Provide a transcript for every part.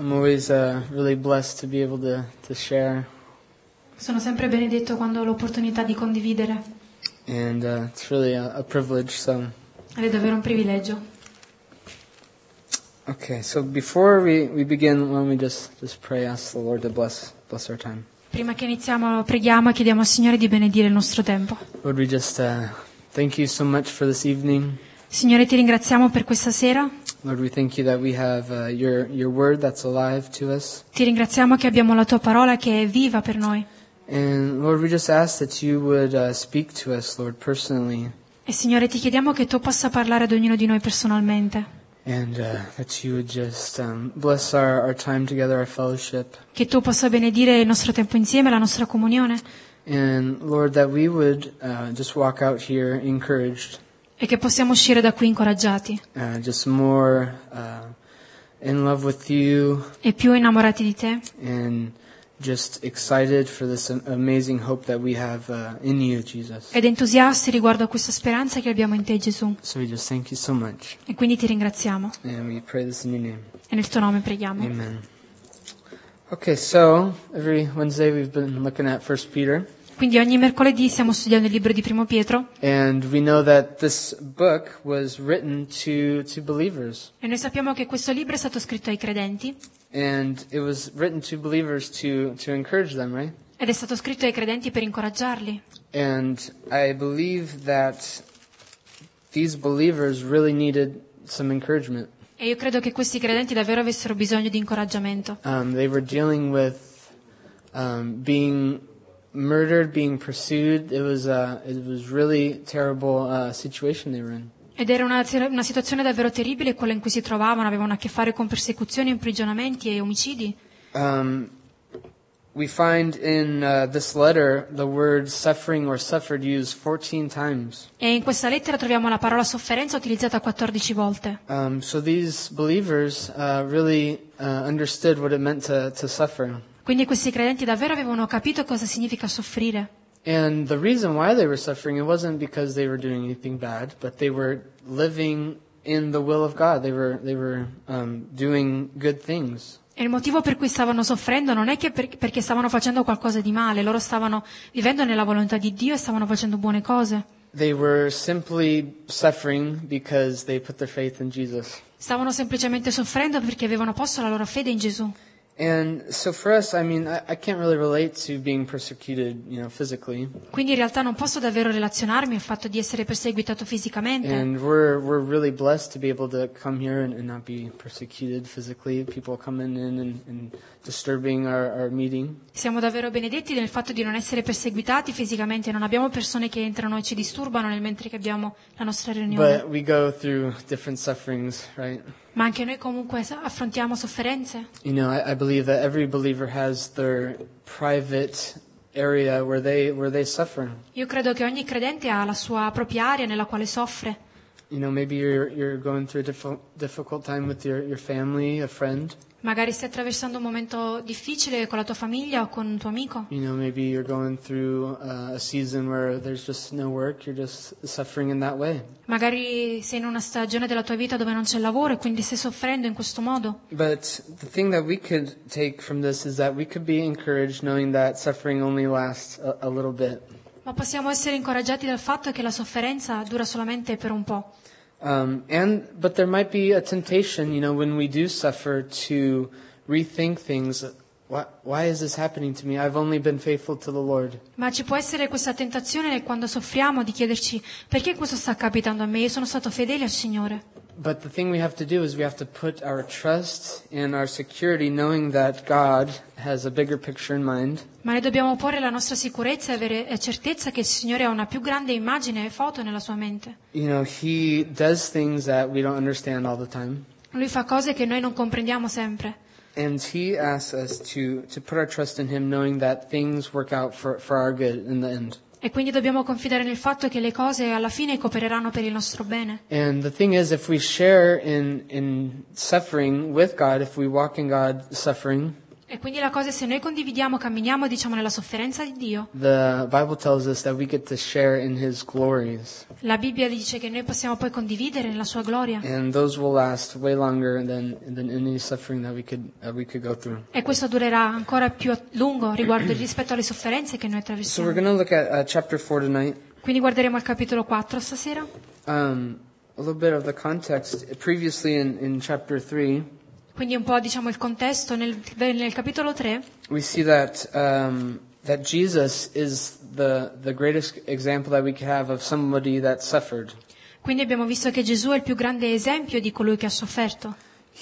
I'm always uh, really blessed to be able to, to share, Sono sempre benedetto quando ho l'opportunità di condividere and uh, it's really a, a privilege. So, ed è davvero un privilegio. okay, so before we, we begin, why don't we just, just pray, ask the Lord to bless bless our time. Prima che iniziamo preghiamo e chiediamo al Signore di benedire il nostro tempo. Lord, we just uh, thank you so much for this evening. Signore, ti ringraziamo per questa sera. Lord, we thank you that we have your your word that's alive to us, Ti ringraziamo che abbiamo la tua parola che è viva per noi. and Lord, we just ask that you would speak to us, Lord, personally, E Signore, ti chiediamo che tu possa parlare ad ognuno di noi personalmente, and uh, that you would just um, bless our, our time together, our fellowship, che tu possa benedire il nostro tempo insieme, la nostra comunione. And Lord, that we would uh, just walk out here encouraged, e che possiamo uscire da qui incoraggiati uh, just more uh, in love with you, e più innamorati di te and just excited for this am- amazing hope that we have uh, in you, Jesus. ed entusiasti riguardo a questa speranza che abbiamo in te Gesù. So we just thank you so much, E quindi ti ringraziamo and we pray this in your name. e nel tuo nome preghiamo. Amen. Okay, so every Wednesday we've been looking at First Peter, Quindi ogni mercoledì stiamo studiando il libro di Primo Pietro and we know that this book was written to to believers, e noi sappiamo che questo libro è stato scritto ai credenti and it was written to believers to to encourage them, right? ed è stato scritto ai credenti per incoraggiarli. And I believe that these believers really needed some encouragement. E io credo che questi credenti davvero avessero bisogno di incoraggiamento. Um, they were dealing with um, being murdered, being pursued. It was uh, it was really terrible uh, situation they were in. Ed era una, una situazione davvero terribile quella in cui si trovavano, avevano a che fare con persecuzioni, imprigionamenti e omicidi. Um, we find in uh, this letter the word suffering or suffered used 14 times. E in questa lettera troviamo la parola sofferenza utilizzata 14 volte. Um, so these believers uh, really uh, understood what it meant to, to suffer. Quindi questi credenti davvero avevano capito cosa significa soffrire. And the reason why they were suffering, it wasn't because they were doing anything bad, but they were living in the will of God. They were, they were um, doing good things. E il motivo per cui stavano soffrendo non è che per- perché stavano facendo qualcosa di male, loro stavano vivendo nella volontà di Dio e stavano facendo buone cose. They were simply suffering because they put their faith in Jesus. Stavano semplicemente soffrendo perché avevano posto la loro fede in Gesù. And so for us, I mean, I, I can't really relate to being persecuted, you know, physically. Quindi in realtà non posso davvero relazionarmi al fatto di essere perseguitato fisicamente. And we're, we're really blessed to be able to come here and, and not be persecuted physically. People coming in and, and disturbing our, our meeting. Siamo davvero benedetti nel fatto di non essere perseguitati fisicamente, non abbiamo persone che entrano e ci disturbano nel mentre che abbiamo la nostra riunione. But we go through different sufferings, right? Ma anche noi comunque affrontiamo sofferenze. You know, I, I believe that every believer has their private area where they where they suffer. Io credo che ogni credente ha la sua propria area nella quale soffre. You know, maybe you're you're going through a diffi- difficult time with your, your family, a friend. Magari stai attraversando un momento difficile con la tua famiglia o con un tuo amico. You know, maybe you're going through uh, a season where there's just no work. You're just suffering in that way. Magari sei in una stagione della tua vita dove non c'è lavoro e quindi stai soffrendo in questo modo. But the thing that we could take from this is that we could be encouraged knowing that suffering only lasts a, a little bit. Ma possiamo essere incoraggiati dal fatto che la sofferenza dura solamente per un po'. Um, and but there might be a temptation, you know, when we do suffer to rethink things. Why, is this happening to me? I've only been faithful to the Lord. Ma ci può essere questa tentazione quando soffriamo di chiederci perché questo sta capitando a me? Io sono stato fedele al Signore. But the thing we have to do is we have to put our trust and our security knowing that God has a bigger picture in mind. Ma ne dobbiamo porre la nostra sicurezza e avere eh, certezza che il Signore ha una più grande immagine e foto nella sua mente. You know, He does things that we don't understand all the time. Lui fa cose che noi non comprendiamo sempre. And He asks us to, to put our trust in Him knowing that things work out for, for our good in the end. E quindi dobbiamo confidare nel fatto che le cose alla fine coopereranno per il nostro bene. And the thing is, if we share in, in suffering with God, if we walk in God suffering, E quindi la cosa è se noi condividiamo, camminiamo, diciamo, nella sofferenza di Dio, the Bible tells us that we get to share in His glories. la Bibbia dice che noi possiamo poi condividere nella sua gloria. And those will last way longer than, than any suffering that we could, uh, we could go through. E questo durerà ancora più a lungo riguardo rispetto alle sofferenze che noi So we're attraversiamo. going to look at uh, chapter 4 tonight. Quindi guarderemo il capitolo 4 stasera. Um, a little bit of the context. Previously in, in chapter 3, Quindi un po' diciamo il contesto nel, nel capitolo 3 we see that, um, that Jesus is the, the greatest example that we could have of somebody that suffered. Quindi abbiamo visto che Gesù è il più grande esempio di colui che ha sofferto.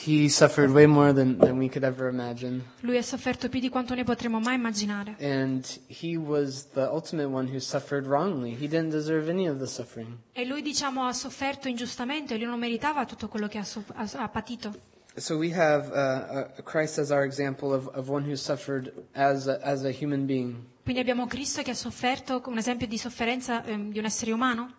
He suffered way more than, than we could ever imagine. Lui ha sofferto più di quanto ne potremmo mai immaginare. And he was the ultimate one who suffered wrongly. He didn't deserve any of the suffering. E lui diciamo ha sofferto ingiustamente, lui non meritava tutto quello che ha, so- ha- ha patito. So we have uh, Christ as our example of, of one who suffered as a, as a human being. Quindi abbiamo Cristo che ha sofferto come un esempio di sofferenza ehm, di un essere umano.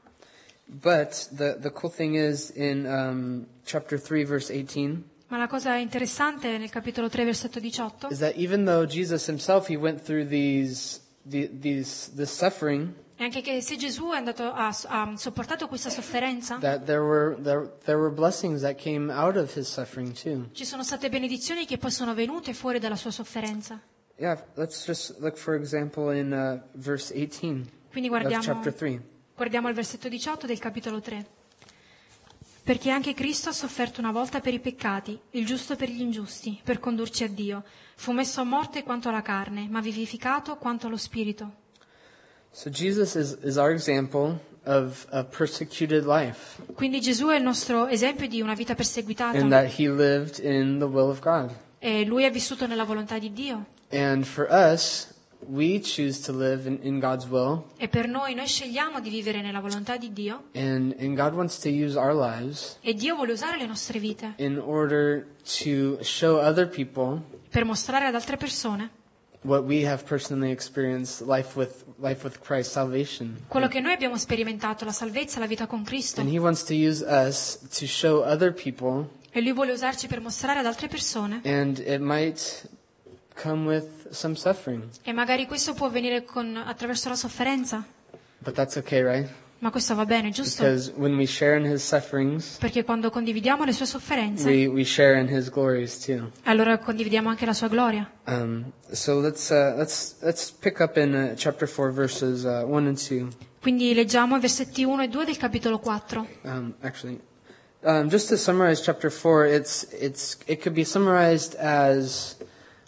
But the, the cool thing is in um, chapter 3, verse 18, Ma la cosa interessante nel capitolo 3, versetto 18, is that even though Jesus himself, he went through these, the, these, this suffering, è anche che se Gesù è andato a, ha sopportato questa sofferenza, that there were, there, there were blessings that came out of his suffering too. ci sono state benedizioni che poi sono venute fuori dalla sua sofferenza. Yeah, let's just look, for example, in uh, verse 18 Quindi of guardiamo, chapter 3. guardiamo il versetto 18 del capitolo 3. Perché anche Cristo ha sofferto una volta per i peccati, il giusto per gli ingiusti, per condurci a Dio. Fu messo a morte quanto alla carne, ma vivificato quanto allo spirito. So Jesus is, is our example of a persecuted life, Quindi Gesù è il nostro esempio di una vita in perseguitata that he lived in the will of God. e lui ha vissuto nella volontà di Dio. And for us, we choose to live in, in God's will, E per noi noi scegliamo di vivere nella volontà di Dio and, and God wants to use our lives e Dio vuole usare le nostre vite in order to show other people per mostrare ad altre persone what we have personally experienced life with life with Christ, salvation. quello che noi abbiamo sperimentato, la salvezza, la vita con Cristo. And he wants to use us to show other people, E lui vuole usarci per mostrare ad altre persone. and it might come with some suffering, E magari questo può avvenire con- attraverso la sofferenza. but that's okay, right? Ma questo va bene, giusto? Because when we share in his sufferings, Perché quando condividiamo le sue sofferenze, we, we allora condividiamo anche la sua gloria. Um, so let's uh, let's let's in uh, verses uh. Quindi leggiamo i versetti 1 e 2 del capitolo 4. Um, actually, um, just to summarize chapter four, it's it's it could be summarized as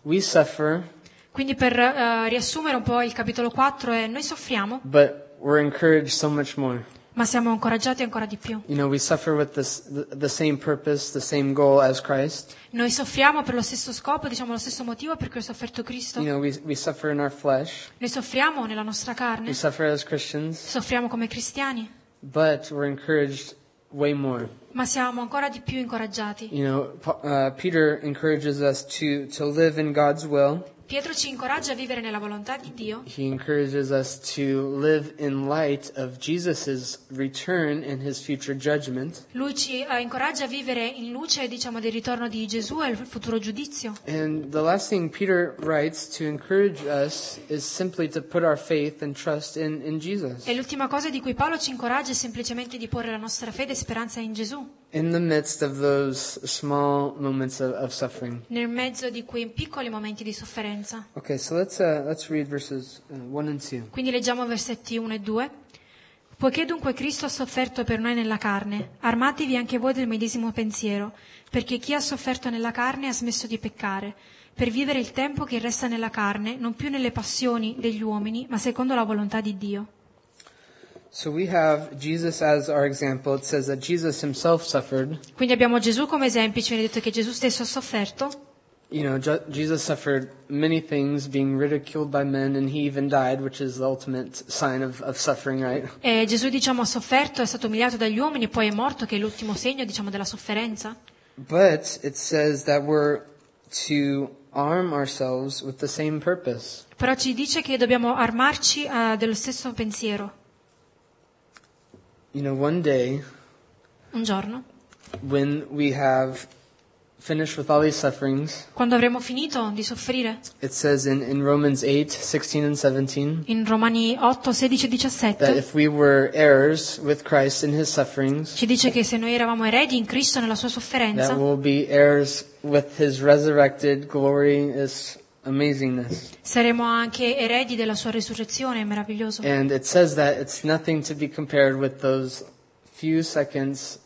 we suffer, Quindi per eh, riassumere un po' il capitolo 4 è noi soffriamo, but so much more. ma siamo incoraggiati ancora di più. You know, we suffer with this the, the same purpose, the same goal as Christ. Noi soffriamo per lo stesso scopo, diciamo lo stesso motivo per cui ha sofferto Cristo. You know, we we suffer in our flesh. Noi soffriamo nella nostra We carne, suffer as Christians, soffriamo come cristiani, but we're encouraged way more. ma siamo ancora di più incoraggiati. You know, uh, Peter encourages us to, to live in God's will. Pietro ci incoraggia a vivere nella volontà di Dio He encourages us to live in light of Jesus' return and his future judgment. Lui ci eh, incoraggia a vivere in luce, diciamo, del ritorno di Gesù e il futuro giudizio. And the last thing Peter writes to encourage us is simply to put our faith and trust in, in Jesus. E l'ultima cosa di cui Paolo ci incoraggia è semplicemente di porre la nostra fede e speranza in Gesù, In the midst of those small moments of, of suffering. nel mezzo di quei piccoli momenti di sofferenza. Okay, so let's, uh, let's read verses uh, 1 and 2. Quindi leggiamo versetti 1 e 2. Poiché dunque Cristo ha sofferto per noi nella carne, armatevi anche voi del medesimo pensiero, perché chi ha sofferto nella carne ha smesso di peccare, per vivere il tempo che resta nella carne, non più nelle passioni degli uomini, ma secondo la volontà di Dio. So we have Jesus as our example. It says that Jesus himself suffered. Quindi abbiamo Gesù come esempio, ci viene detto che Gesù stesso ha sofferto, You know, Jesus suffered many things, being ridiculed by men, and he even died, which is the ultimate sign of, of suffering, right? e Gesù diciamo ha sofferto, è stato umiliato dagli uomini e poi è morto, che è l'ultimo segno diciamo della sofferenza. But it says that we're to arm ourselves with the same purpose. Però ci dice che dobbiamo armarci eh, dello stesso pensiero. You know, one day Un giorno, when we have finished with all these sufferings, quando avremo finito di soffrire, it says in, in Romans 8, 16 and 17, in Romani 8, 16 e that 17, if we were heirs with Christ in his sufferings, ci dice che se noi eravamo eredi in Cristo nella sua that sofferenza, we'll be heirs with his resurrected glory is amazingness. saremo anche eredi della sua resurrezione, è meraviglioso. And it says that it's nothing to be compared with those few seconds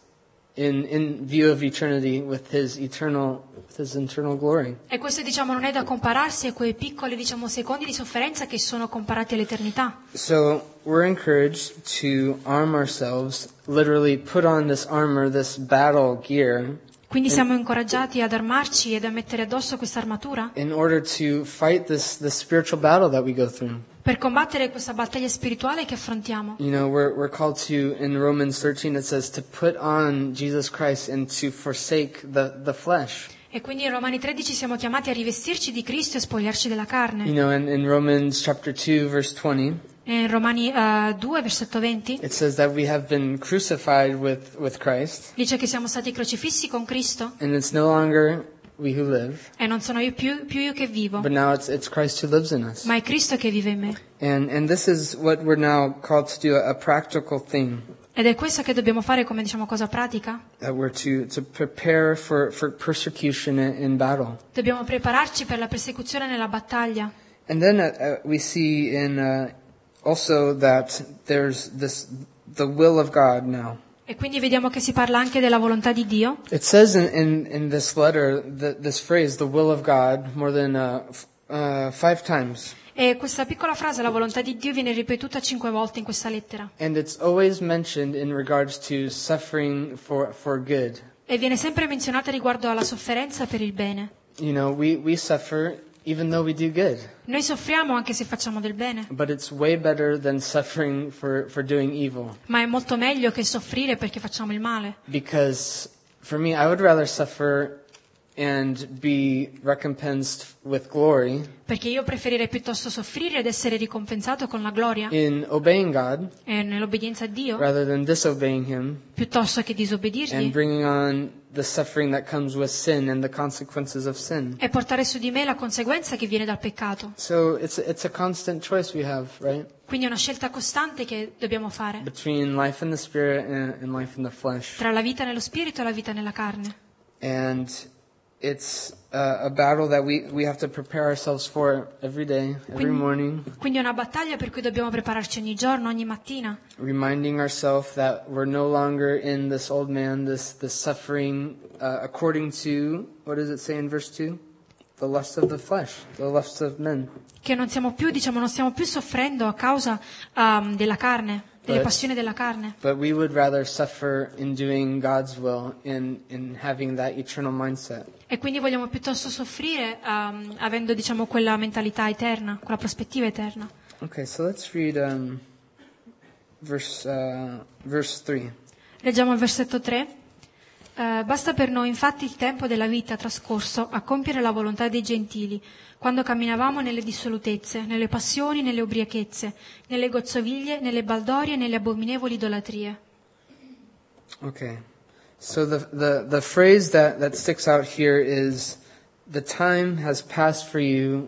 in, in view of eternity with his eternal, with his eternal glory. E questo diciamo non è da compararsi a quei piccoli diciamo secondi di sofferenza che sono comparati all'eternità. So we're encouraged to arm ourselves, literally put on this armor, this battle gear, Quindi siamo incoraggiati ad armarci ed a mettere addosso questa armatura in order to fight this, this spiritual battle that we go through. per combattere questa battaglia spirituale che affrontiamo. You know, we're, we're called to, in Romans 13, it says to put on Jesus Christ and to forsake the, the flesh. E quindi in Romani 13 siamo chiamati a rivestirci di Cristo e spogliarci della You carne. know, in, in Romans chapter 2, verse 20, E in Romani eh, 2, versetto 20, it says that we have been crucified with, with Christ, dice che siamo stati crocifissi con Cristo and it's no longer we who live, e non sono io più, più io che vivo, but now it's, it's Christ who lives in us. ma è Cristo che vive in me. And, and this is what we're now called to do, a, a practical thing, Ed è questo che dobbiamo fare come diciamo cosa pratica. that we're to, to prepare for, for persecution in, in battle. Dobbiamo prepararci per la persecuzione nella battaglia. And then uh, uh, we see in uh, also that there's this the will of God now. E quindi vediamo che si parla anche della volontà di Dio. It says in, in, in this letter that this phrase, the will of God, more than uh, f- uh, five times. E questa piccola frase, la volontà di Dio, viene ripetuta cinque volte in questa lettera. And it's always mentioned in regards to suffering for, for good. E viene sempre menzionata riguardo alla sofferenza per il bene. You know, we, we suffer even though we do good. Noi soffriamo anche se facciamo del bene, But it's way better than suffering for, for doing evil. ma è molto meglio che soffrire perché facciamo il male. Because for me, I would rather suffer Perché io preferirei piuttosto soffrire ed essere ricompensato con la gloria in obeying God nell'obbedienza a Dio, rather than disobeying Him piuttosto che and disobbedirgli bringing on the suffering that comes with sin and the consequences of sin. e portare su di me la conseguenza che viene dal peccato. So it's a, it's a constant choice we have, right? Quindi è una scelta costante che dobbiamo fare Between life in the spirit and, and life in the flesh. tra la vita nello spirito e la vita nella carne. And it's uh, a battle that we, we have to prepare ourselves for every day, every Quindi- morning, Quindi è una battaglia per cui dobbiamo prepararci ogni giorno, ogni mattina, reminding ourselves that we're no longer in this old man, this, this suffering uh, according to, what does it say in verse 2? The lust of the flesh, the lust of men. che non siamo più, diciamo, non stiamo più soffrendo a causa um, della carne, delle passioni della carne, But we would rather suffer in doing God's will and in having that eternal mindset. e quindi vogliamo piuttosto soffrire um, avendo, diciamo, quella mentalità eterna, quella prospettiva eterna. Okay, so let's read um, verse, uh, verse 3. Leggiamo il versetto 3. Eh, basta per noi infatti il tempo della vita trascorso a compiere la volontà dei gentili, quando camminavamo nelle dissolutezze, nelle passioni, nelle ubriachezze, nelle gozzoviglie, nelle baldorie nelle abominevoli idolatrie. Okay. So the, the, the phrase that, that sticks out here is the time has passed for you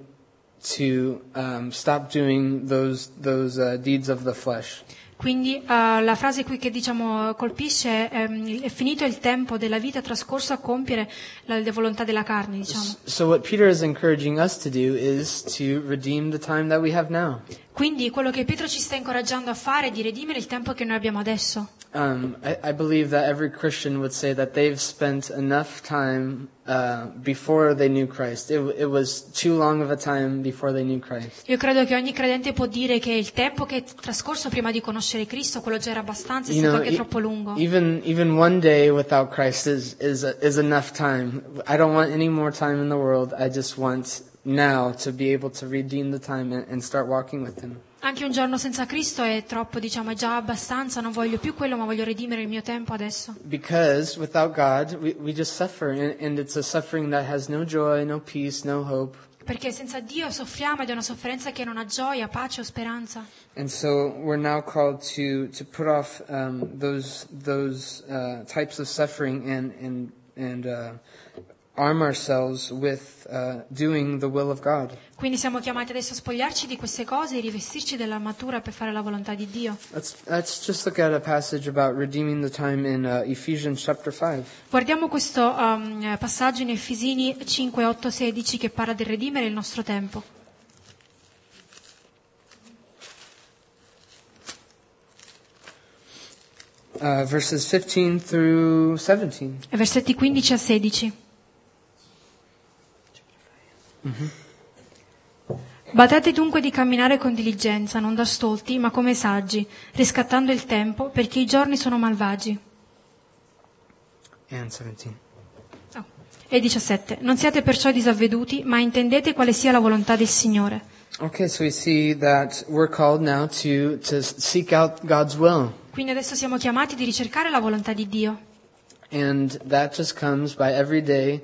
to um, stop doing those, those uh, deeds of the flesh. Quindi eh, la frase qui che diciamo colpisce è, ehm, è finito il tempo della vita trascorso a compiere la, le volontà della carne, diciamo. So. Quindi quello che Pietro ci sta incoraggiando a fare è di redimere il tempo che noi abbiamo adesso. Um, I, I believe that every Christian would say that they've spent enough time uh, before they knew Christ. It, it was too long of a time before they knew Christ. Io credo che ogni credente può dire che il tempo che è trascorso prima di conoscere Cristo, quello già era abbastanza, è You stato know, anche e- troppo lungo. even even one day without Christ is is is enough time. I don't want any more time in the world. I just want now to be able to redeem the time and, and start walking with Him. Anche un giorno senza Cristo è troppo, diciamo, è già abbastanza, non voglio più quello, ma voglio redimere il mio tempo adesso. Because without God, we, we just suffer, and, and it's a suffering that has no joy, no peace, no hope. Perché senza Dio soffriamo ed è una sofferenza che non ha gioia, pace o speranza. And so we're now called to to put off um, those those uh, types of suffering and and and uh, arm ourselves with uh, doing the will of God. Quindi siamo chiamati adesso a spogliarci di queste cose e rivestirci dell'armatura per fare la volontà di Dio. Let's, let's just look at a passage about redeeming the time in uh, Ephesians chapter 5. Guardiamo questo um, passaggio in Efesini 5, 8, 16 che parla del redimere il nostro tempo. Uh, verses 15 through 17. Versetti 15 a 16. Badate dunque di camminare con diligenza, non da stolti, ma come saggi, riscattando il tempo, perché i giorni sono malvagi. And 17. Oh. E 17. Non siate perciò disavveduti, ma intendete quale sia la volontà del Signore. Okay, so we see that we're called now to, to seek out God's will. Quindi adesso siamo chiamati di ricercare la volontà di Dio. And that just comes by every day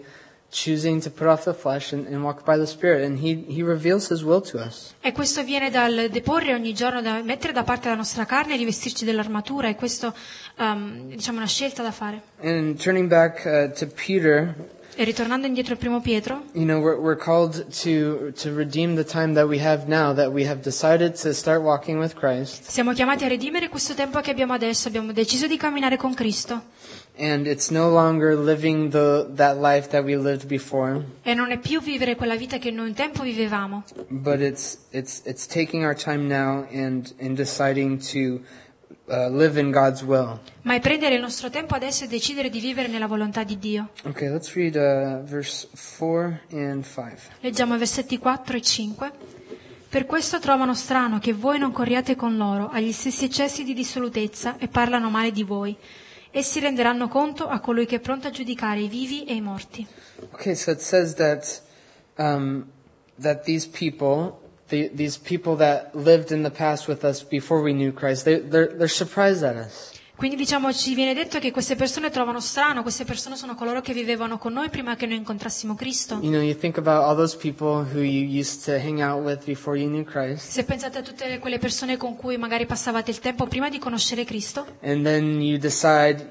choosing to put off the flesh and, and walk by the Spirit. And he, he reveals His will to us. E questo viene dal deporre ogni giorno, da mettere da parte la nostra carne e rivestirci dell'armatura, e questo um, diciamo, una scelta da fare. And turning back uh, to Peter, E ritornando indietro al primo Pietro, you know, we're, we're called to, to redeem the time that we have now, that we have decided to start walking with Christ. siamo chiamati a redimere questo tempo che abbiamo adesso, abbiamo deciso di camminare con Cristo And it's no longer living the, that life that we lived before, e non è più vivere quella vita che noi un tempo vivevamo, but it's, it's, it's taking our time now and, and deciding to uh, live in God's will. ma è prendere il nostro tempo adesso e decidere di vivere nella volontà di Dio. Okay, let's read uh, verse 4 and 5. Leggiamo i versetti 4 e 5. Per questo trovano strano che voi non corriate con loro agli stessi eccessi di dissolutezza e parlano male di voi. Essi renderanno conto a colui che è pronto a giudicare i vivi e i morti. Okay, so it says that um, that these people, the, these people that lived in the past with us before we knew Christ, they, they're they're surprised at us. Quindi diciamo ci viene detto che queste persone trovano strano, queste persone sono coloro che vivevano con noi prima che noi incontrassimo Cristo. You know, you Se pensate a tutte quelle persone con cui magari passavate il tempo prima di conoscere Cristo and then you decide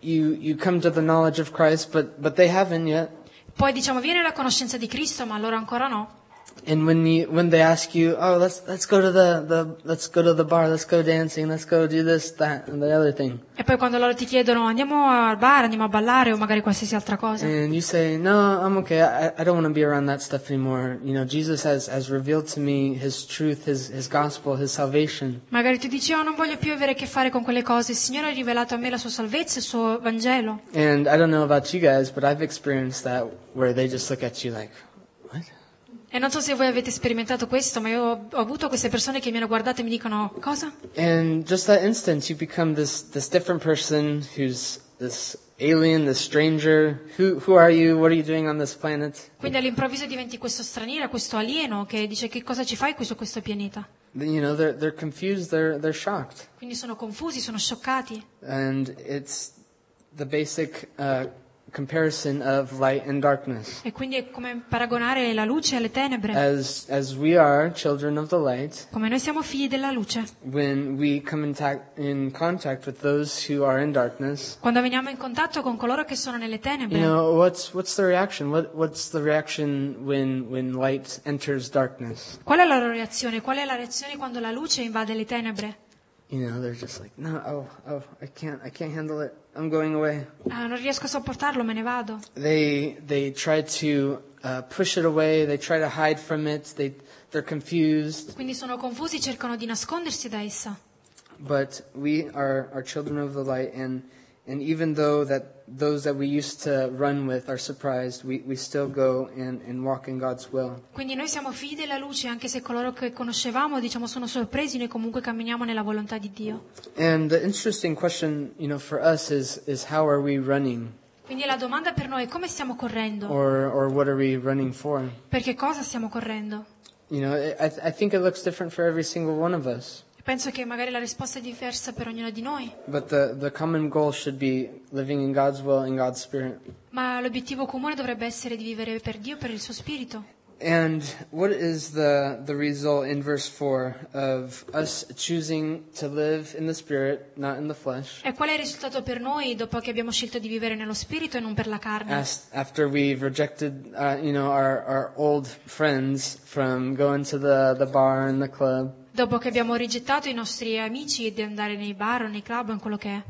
you you come to the knowledge of Christ, but but they haven't yet. Poi diciamo viene la conoscenza di Cristo, ma loro ancora no. And when you when they ask you, oh, let's let's go to the, the let's go to the bar, let's go dancing, let's go do this, that, and the other thing, E poi quando loro ti chiedono andiamo al bar, andiamo a ballare o magari qualsiasi altra cosa. and you say, no, I'm okay. I, I don't want to be around that stuff anymore. You know, Jesus has has revealed to me His truth, His His gospel, His salvation, Magari tu dici oh non voglio più avere a che fare con quelle cose, il Signore ha rivelato a me la sua salvezza, il suo Vangelo. and I don't know about you guys, but I've experienced that where they just look at you like? E non so se voi avete sperimentato questo, ma io ho ho avuto queste persone che mi hanno guardato e mi dicono cosa? And just that instant, you become this this different person who's this alien, this stranger. Who who are you? What are you doing on this planet? Quindi all'improvviso diventi questo straniero, questo alieno che dice che cosa ci fai qui su questo pianeta. You know, they're they're confused. They're they're shocked, Quindi sono confusi, sono scioccati. and it's the basic uh, comparison of light and darkness. E quindi è come paragonare la luce alle tenebre. As as we are children of the light, Come noi siamo figli della luce. when we come in, ta- in contact with those who are in darkness, Quando veniamo in contatto con coloro che sono nelle you tenebre, know, what's what's the reaction? What what's the reaction when when light enters darkness? qual è la loro reazione? Qual è la reazione quando la luce invade le tenebre? You know, they're just like, no, oh, oh, I can't, I can't handle it. I'm going away. Ah, non riesco a sopportarlo, me ne vado. They they try to uh, push it away. They try to hide from it. They they're confused. Quindi sono confusi, cercano di nascondersi da essa. But we are are children of the light, and and even though that those that we used to run with are surprised, we, we still go and, and walk in God's will. Quindi noi siamo figli della luce, anche se coloro che conoscevamo, diciamo, sono sorpresi, noi comunque camminiamo nella volontà di Dio. And the interesting question, you know, for us is is how are we running, Quindi la domanda per noi è come stiamo correndo? or or what are we running for? Per che cosa stiamo correndo? You know, I I think it looks different for every single one of us. Penso che magari la risposta è diversa per ognuno di noi, But the, the common goal should be living in God's will and God's spirit. ma l'obiettivo comune dovrebbe essere di vivere per Dio, per il suo spirito. And what is the, the result in verse 4 of us choosing to live in the Spirit, not in the flesh, E qual è il risultato per noi dopo che abbiamo scelto di vivere nello spirito e non per la carne? as, after we've rejected, uh, you know, our, our old friends from going to the, the bar and the club? Dopo che abbiamo rigettato i nostri amici di andare nei bar o nei club o in quello che è.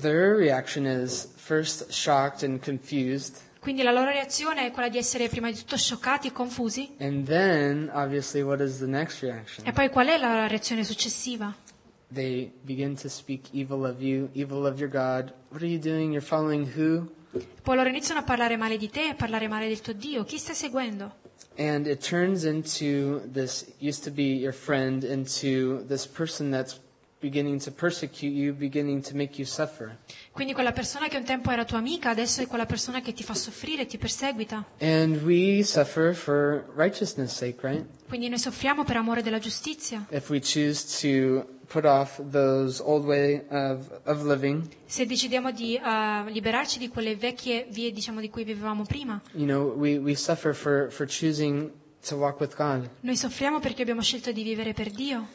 Their reaction is first shocked and confused, Quindi la loro reazione è quella di essere prima di tutto scioccati e confusi. and then, obviously, what is the next reaction? E poi qual è la reazione successiva? They begin to speak evil of you, evil of your God. What are you doing? You're following who? Poi loro iniziano a parlare male di te, a parlare male del tuo Dio. Chi stai seguendo? And it turns into this used to be your friend into this person that's beginning to persecute you, beginning to make you suffer. Quindi quella persona che un tempo era tua amica, adesso è quella persona che ti fa soffrire, ti perseguita. And we suffer for righteousness' sake, right? Quindi noi soffriamo per amore della giustizia. If we choose to put off those old way of, of living, Se decidiamo di eh, liberarci di quelle vecchie vie diciamo, di cui vivevamo prima, you know, we, we for, for choosing to walk with God. noi soffriamo perché abbiamo scelto di vivere per Dio.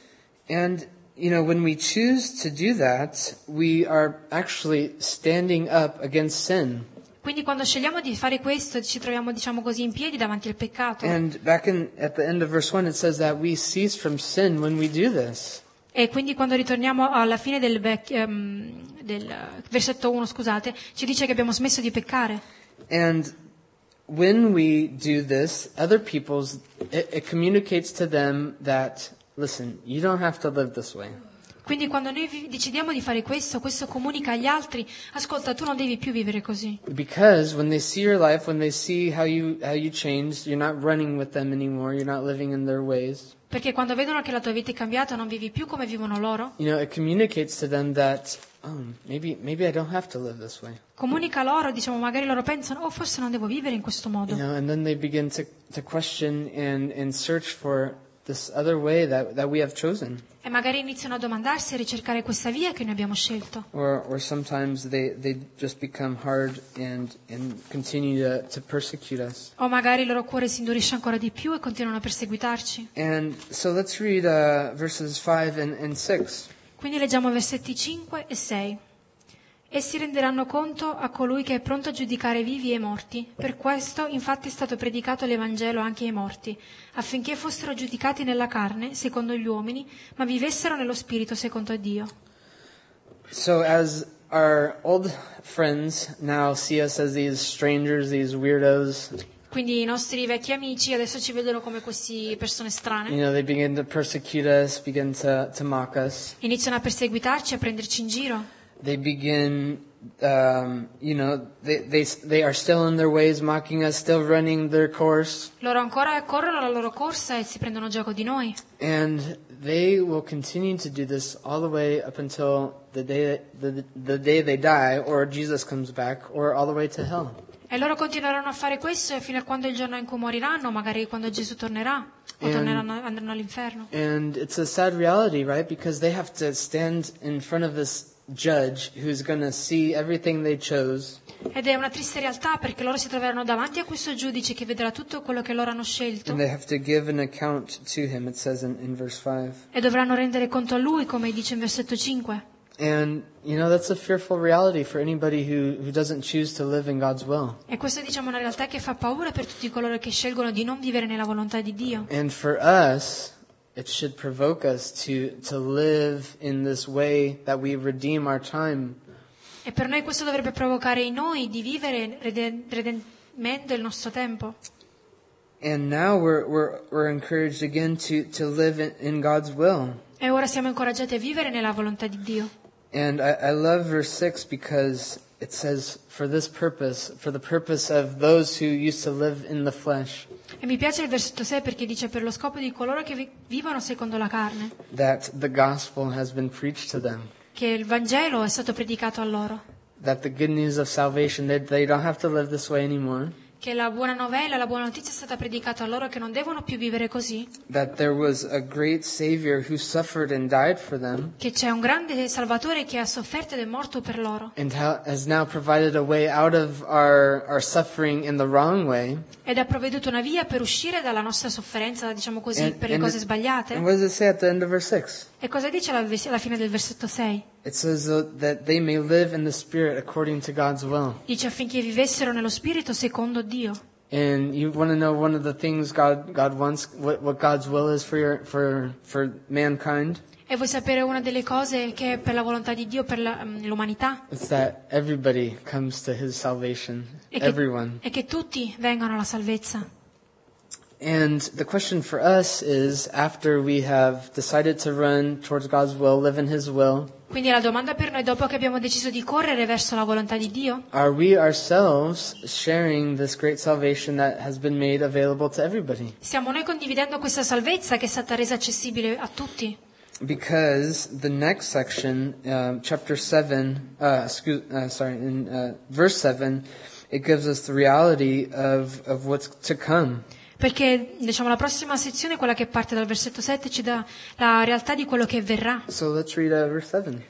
And, you know, when we choose to do that, we are actually standing up against sin. Quindi quando scegliamo di fare questo ci troviamo diciamo così in piedi davanti al peccato. And back in, at the end of verse 1, it says that we cease from sin when we do this. E quindi quando ritorniamo alla fine del, vec- ehm, del versetto 1, scusate, ci dice che abbiamo smesso di peccare. And when we do this, other people's, it, it communicates to them that, listen, you don't have to live this way. Quindi quando noi decidiamo di fare questo, questo comunica agli altri, ascolta, tu non devi più vivere così. Because when they see your life, when they see how you, how you changed, you're not running with them anymore, you're not living in their ways. Perché quando vedono che la tua vita è cambiata, non vivi più come vivono loro, You know, it communicates to them that, oh, maybe, maybe I don't have to live this way. comunica loro, diciamo, magari loro pensano, oh, forse non devo vivere in questo You modo. know, and then they begin to, to question and, and search for that, that we have chosen. E magari iniziano a domandarsi e a ricercare questa via che noi abbiamo scelto. Or, or sometimes they, they just become hard and, and continue to, to persecute us. O magari il loro cuore si indurisce ancora di più e continuano a perseguitarci. And so let's read uh, verses 5 and, and 6. Quindi leggiamo versetti 5 e 6. Essi renderanno conto a colui che è pronto a giudicare vivi e morti. Per questo, infatti, è stato predicato l'Evangelo anche ai morti, affinché fossero giudicati nella carne, secondo gli uomini, ma vivessero nello spirito, secondo Dio. So as our old friends now see us as these strangers, these weirdos, Quindi i nostri vecchi amici adesso ci vedono come queste persone you strane. know, they begin to persecute us, begin to, to mock us. Iniziano a perseguitarci, a prenderci in giro. They begin, um, you know, they, they, they are still in their ways, mocking us, still running their course. Loro ancora corrono la loro corsa e si prendono gioco di noi. And they will continue to do this all the way up until the day, the, the day they die, or Jesus comes back, or all the way to hell. E loro continueranno a fare questo fino a quando il giorno in cui moriranno, magari quando Gesù tornerà, o E- torneranno, andranno all'inferno. And it's a sad reality, right? Because they have to stand in front of this judge who's going to see everything they chose. Ed è una triste realtà perché loro si troveranno davanti a questo giudice che vedrà tutto quello che loro hanno scelto And they have to give an account to him, it says in, in verse 5. e dovranno rendere conto a lui, come dice in versetto 5. And, you know, that's a fearful reality for anybody who, who doesn't choose to live in God's will. E questa diciamo, una realtà che fa paura per tutti coloro che scelgono di non vivere nella volontà di Dio. And for us, it should provoke us to, to live in this way that we redeem our time. E per noi questo dovrebbe provocare in noi di vivere redimendo il nostro tempo. And now we're, we're, we're encouraged again to, to live in, in God's will. E ora siamo incoraggiati a vivere nella volontà di Dio. And I, I love verse 6 because it says, for this purpose, for the purpose of those who used to live in the flesh, E mi piace il versetto 6 perché dice per lo scopo di coloro che vi- vivono secondo la carne, that the gospel has been preached to them. che il Vangelo è stato predicato a loro, That the good news of salvation, that they don't have to live this way anymore. Che la buona novella, la buona notizia è stata predicata a loro che non devono più vivere così, that there was a great Savior who suffered and died for them, che c'è un grande Salvatore che ha sofferto ed è morto per loro and ha- has now provided a way out of our, our suffering in the wrong way. ed ha provveduto una via per uscire dalla nostra sofferenza, diciamo così, And- per le and cose it- sbagliate. And what does it say at the end of verse 6? E cosa dice alla, alla fine del versetto 6? It says uh, that they may live in the Spirit according to God's will. Dice affinché vivessero nello Spirito secondo Dio. And you want to know one of the things God, God wants, what, what God's will is for, your, for, for mankind? E vuoi sapere una delle cose che è per la volontà di Dio per la- mm, l'umanità? It's that everybody comes to His salvation. È che, Everyone. è che tutti vengano alla salvezza. And the question for us is after we have decided to run towards God's will, live in His will, Quindi la domanda per noi, dopo che abbiamo deciso di correre verso la volontà di Dio, are we ourselves sharing this great salvation that has been made available to everybody? stiamo noi condividendo questa salvezza che è stata resa accessibile a tutti? Because the next section, um, chapter 7, uh, excuse, uh, sorry, in uh, verse 7, it gives us the reality of, of what's to come. Perché diciamo, la prossima sezione, quella che parte dal versetto 7, ci dà la realtà di quello che verrà. So uh, verse 7.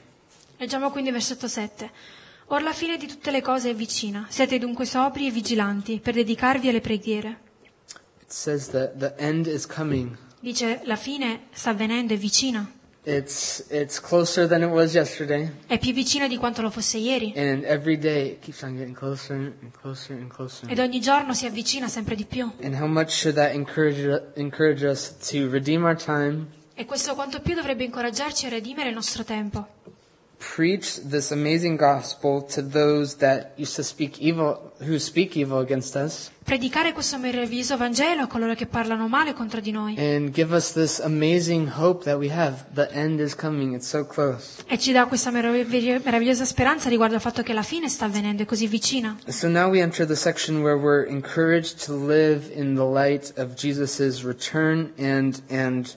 Leggiamo quindi il versetto 7. Or la fine di tutte le cose è vicina. Siete dunque sobri e vigilanti per dedicarvi alle preghiere. Dice la fine sta avvenendo, è vicina. It's, it's closer than it was yesterday. È più vicina di quanto lo fosse ieri. And every day it keeps on getting closer and closer and closer. Ed ogni giorno si avvicina sempre di più. And how much should that encourage, encourage us to redeem our time, E questo quanto più dovrebbe incoraggiarci a redimere il nostro tempo. Preach this amazing gospel to those that used to speak evil, who speak evil against us, Predicare questo meraviglioso Vangelo a coloro che parlano male contro di noi. and give us this amazing hope that we have. The end is coming. It's so close. E ci dà questa meravigli- meravigliosa speranza riguardo al fatto che la fine sta avvenendo, è così vicina. So now we enter the section where we're encouraged to live in the light of Jesus' return and, and.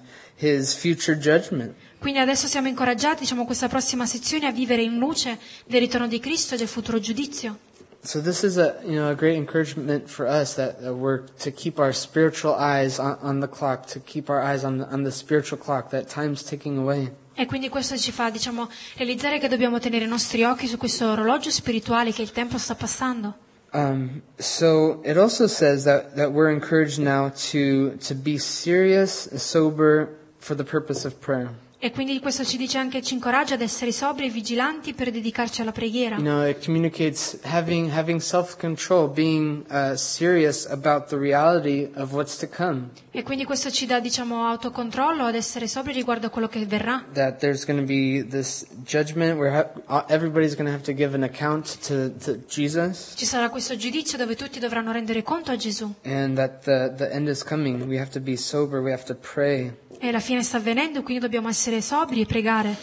Quindi adesso siamo incoraggiati, diciamo, questa prossima sezione a vivere in luce del ritorno di Cristo e del futuro giudizio. So this is a you know a great encouragement for us that, that we're to keep our spiritual eyes on, on the clock, to keep our eyes on the, on the spiritual clock. That time's ticking away. E quindi questo ci fa, diciamo, realizzare che dobbiamo tenere i nostri occhi su questo orologio spirituale che il tempo sta passando. Um, so it also says that, that we're encouraged now to to be serious, sober for the purpose of prayer. E quindi questo ci dice anche, ci incoraggia ad essere sobri e vigilanti per dedicarci alla preghiera. You know, it communicates having having self control, being uh, serious about the reality of what's to come. E quindi questo ci dà, diciamo, autocontrollo ad essere sobri riguardo a quello che verrà. That there's going to be this judgment where ha- everybody's going to have to give an account to, to Jesus. Ci sarà questo giudizio dove tutti dovranno rendere conto a Gesù. and that the, the end is coming. We have to be sober. We have to pray. E la fine sta avvenendo, quindi dobbiamo essere sobri e pregare.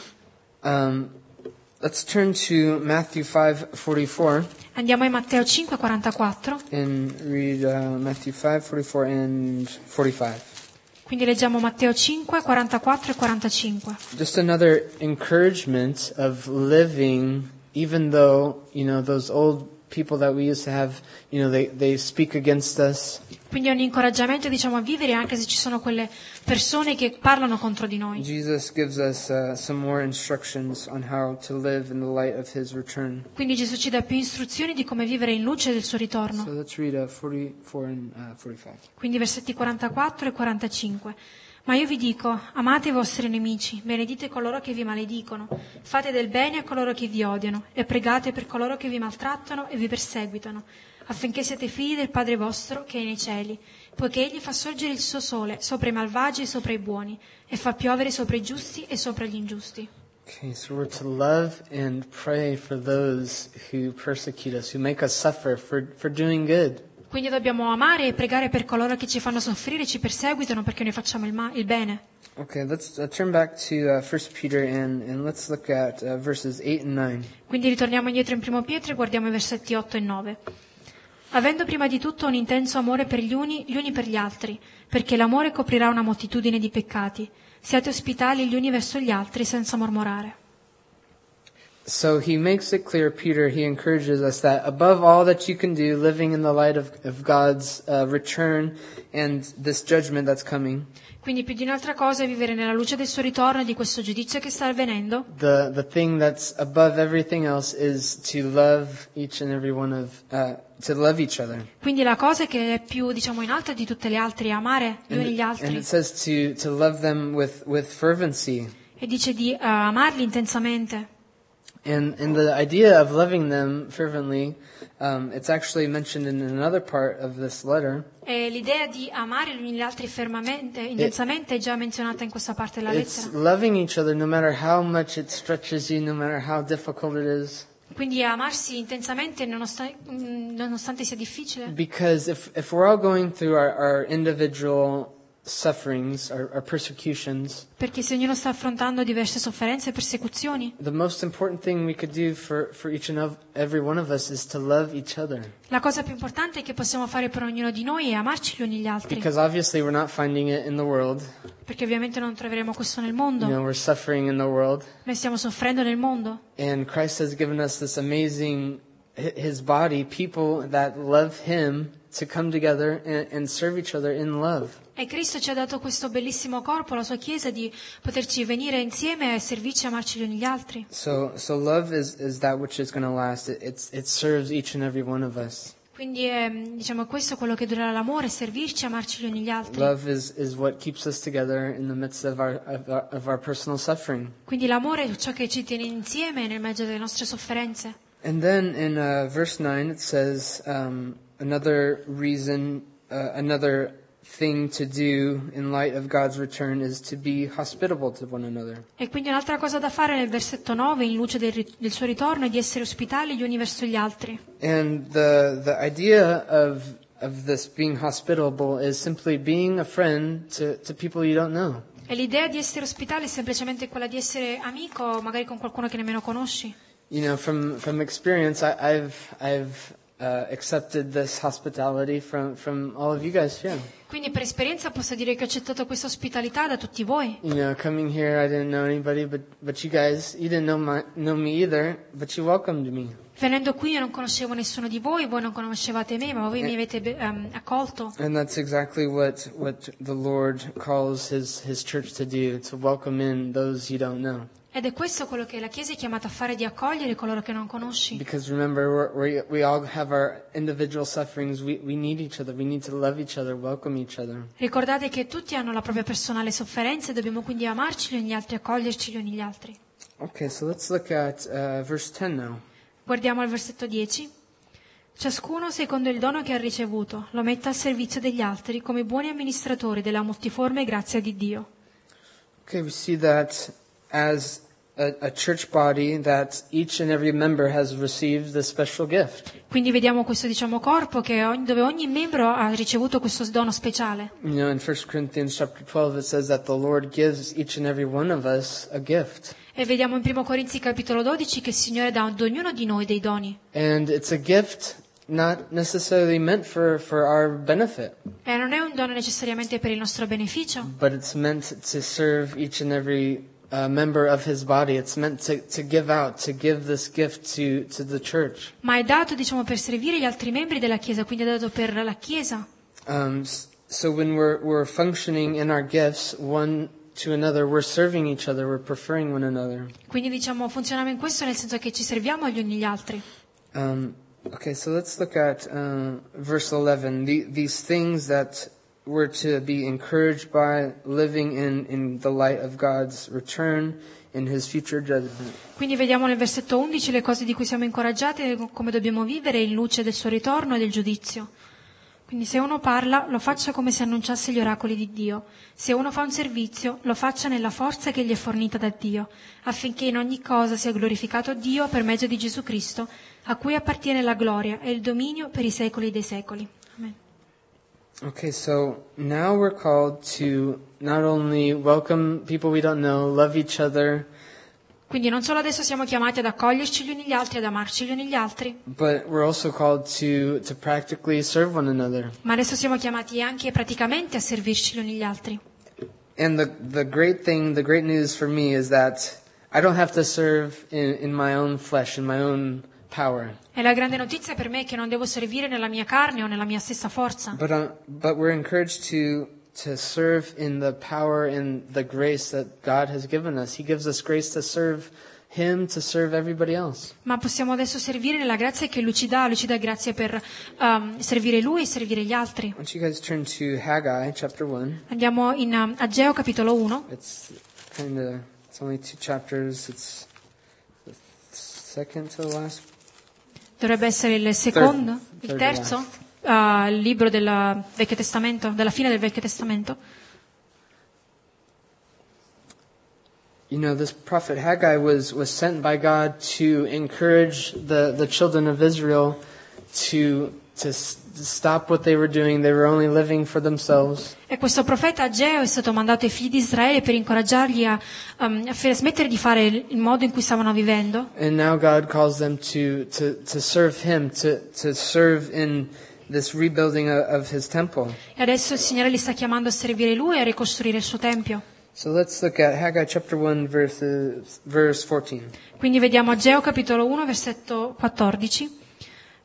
Um, let's turn to Matthew 5:44 Andiamo in Matteo 5, 44. and read uh, Matthew 5:44 and 45. Quindi leggiamo Matteo 5, 44 e 45. Just another encouragement of living, even though you know those old people that we used to have. You know, they they speak against us. Quindi è un incoraggiamento, diciamo, a vivere anche se ci sono quelle persone che parlano contro di noi. Jesus gives us uh, some more instructions on how to live in the light of His return. Quindi Gesù ci dà più istruzioni di come vivere in luce del suo So ritorno. let's read uh, 44 and uh, 45. Quindi versetti 44 e 45. Ma io vi dico, amate i vostri nemici, benedite coloro che vi maledicono, fate del bene a coloro che vi odiano e pregate per coloro che vi maltrattano e vi perseguitano, affinché siate figli del Padre vostro che è nei cieli, poiché egli fa sorgere il suo sole sopra i malvagi e sopra i buoni, e fa piovere sopra i giusti e sopra gli ingiusti. Okay, so we're to love and pray for those who persecute us, who make us suffer for, for doing good. Quindi dobbiamo amare e pregare per coloro che ci fanno soffrire e ci perseguitano perché noi facciamo il, ma- il bene. Okay, let's uh, turn back to uh, 1 Peter and, and let's look at uh, verses 8 and 9. Quindi ritorniamo indietro in primo Pietro e guardiamo i versetti 8 e 9. Avendo prima di tutto un intenso amore per gli uni, gli uni per gli altri, perché l'amore coprirà una moltitudine di peccati. Siate ospitali gli uni verso gli altri senza mormorare. So he makes it clear, Peter, he encourages us that above all that you can do, living in the light of, of God's uh, return and this judgment that's coming, Quindi più di un'altra cosa è vivere nella luce del suo ritorno e di questo giudizio che sta avvenendo. the, the thing that's above everything else is to love each and every one of, uh, to love each other. Quindi la cosa che è più, diciamo, in alto di tutte le altre è amare gli uni gli And, and altri. it says to, to love them with, with fervency. E dice di eh, amarli intensamente. And, and the idea of loving them fervently, um, it's actually mentioned in another part of this letter. E l'idea di amare gli altri fermamente, intensamente, è già menzionata in questa parte della It's lettera. loving each other no matter how much it stretches you, no matter how difficult it is. Quindi amarsi intensamente nonostan- mm, nonostante sia difficile. Because if, if we're all going through our, our individual our persecutions, Perché se ognuno sta affrontando diverse sofferenze e persecuzioni, the most important thing we could do for, for each and of, every one of us is to love each other. la cosa più importante che possiamo fare per ognuno di noi è amarci gli uni gli altri. Because obviously we're not finding it in the world. Perché ovviamente non troveremo questo nel You mondo. know, we're suffering in the world. Noi stiamo soffrendo nel mondo. And Christ has given us this amazing, hi- His body, people that love Him to come together and, and serve each other in love. E Cristo ci ha dato questo bellissimo corpo, la sua Chiesa, di poterci venire insieme e servirci e amarci gli uni gli altri. So, so love is, is that which is going to last. It, it's, it serves each and every one of us. Quindi è, diciamo, questo quello che durerà l'amore, servirci e amarci gli uni gli altri. Love is, is what keeps us together in the midst of our, of our, of our personal suffering. Quindi l'amore è ciò che ci tiene insieme nel mezzo delle nostre sofferenze. And then in uh, verse 9 it says um, another reason, uh, another thing to do in light of God's return is to be hospitable to one another. E quindi un'altra cosa da fare nel versetto 9, in luce del, del suo ritorno, è di essere ospitali gli uni verso gli altri. And the, the idea of, of this being hospitable is simply being a friend to, to people you don't know. E l'idea di essere ospitali è semplicemente quella di essere amico, magari con qualcuno che nemmeno conosci. You know, from, from experience, I, I've, I've uh, accepted this hospitality from, from all of you guys here. Quindi per esperienza posso dire che ho accettato questa ospitalità da tutti voi. You know, coming here, I didn't know anybody, but, but you guys, you didn't know, my, know me either, but you welcomed me. Venendo qui io non conoscevo nessuno di voi, voi non conoscevate me, ma voi mi avete be- ehm, accolto. And that's exactly what, what the Lord calls his, his church to do, to welcome in those you don't know. Ed è questo quello che la Chiesa è chiamata a fare, di accogliere coloro che non conosci. Because remember, we're, we we all have our individual sufferings. We, we need each other. We need to love each other, welcome each other. Ricordate che tutti hanno la propria personale sofferenza e dobbiamo quindi amarci gli uni gli altri, accoglierci gli uni gli altri. Okay, so let's look at uh, verse 10 now. Guardiamo al versetto 10. Ciascuno secondo il dono che ha ricevuto lo metta al servizio degli altri come buoni amministratori della multiforme grazia di Dio. Okay, we see that as a, a church body, that each and every member has received this special gift. Quindi vediamo questo diciamo corpo che ogni- dove ogni membro ha ricevuto questo dono speciale. You know, in 1 Corinthians chapter 12, it says that the Lord gives each and every one of us a gift. E vediamo in 1 Corinzi capitolo 12 che il Signore dà ad ognuno di noi dei doni. And it's a gift not necessarily meant for, for our benefit, E non è un dono necessariamente per il nostro beneficio, but it's meant to serve each and every uh, member of his body. It's meant to, to give out, to give this gift to, to the church. ma è dato diciamo per servire gli altri membri della Chiesa, quindi è dato per la Chiesa. Um, so when we're, we're functioning in our gifts one to another, we're serving each other, we're preferring one another. Quindi diciamo funzioniamo in questo nel senso che ci serviamo gli uni gli altri. Um, okay, so let's look at uh, verse 11. The, these things that we're to be encouraged by living in, in the light of God's return and his. Quindi vediamo nel versetto 11 le cose di cui siamo incoraggiati come dobbiamo vivere in luce del suo ritorno e del giudizio. Quindi se uno parla, lo faccia come se annunciasse gli oracoli di Dio. Se uno fa un servizio, lo faccia nella forza che gli è fornita da Dio, affinché in ogni cosa sia glorificato Dio per mezzo di Gesù Cristo, a cui appartiene la gloria e il dominio per i secoli dei secoli. Okay, so now we're called to not only welcome people we don't know, love each other, Quindi non solo adesso siamo chiamati ad accoglierci gli uni gli altri, ad amarci gli uni gli altri, but we're also called to, to practically serve one another. ma adesso siamo chiamati anche praticamente a servirci gli uni gli altri. And the, the great thing, the great news for me is that I don't have to serve in, in my own flesh, in my own power. E la grande notizia per me è che non devo servire nella mia carne o nella mia stessa forza, But, uh, but we're encouraged to, to serve in the power and the grace that God has given us. He gives us grace to serve Him, to serve everybody else. ma possiamo adesso servire nella grazia che Lui ci dà, Lui ci dà grazia per ehm, servire Lui e servire gli altri. Why don't you guys turn to Haggai chapter 1? Andiamo in um, Ageo capitolo 1, It's kind of, it's only two chapters. It's the second to the last. Dovrebbe essere il secondo, Third- il terzo? Eh, libro del Vecchio Testamento, della fine del Vecchio Testamento. You know, this prophet Haggai was, was sent by God to encourage the, the children of Israel to, to s- to stop what they were doing. They were only living for themselves. E questo profeta Ageo è stato mandato ai figli di Israele per incoraggiarli a, um, a fare- smettere di fare il modo in cui stavano vivendo. And now God calls them to, to, to serve Him, to, to serve in this rebuilding of, of His temple. E adesso il Signore li sta chiamando a servire Lui e a ricostruire il suo Tempio. So let's look at Haggai chapter 1, verses, verse 14. Quindi vediamo Ageo capitolo 1, versetto 14.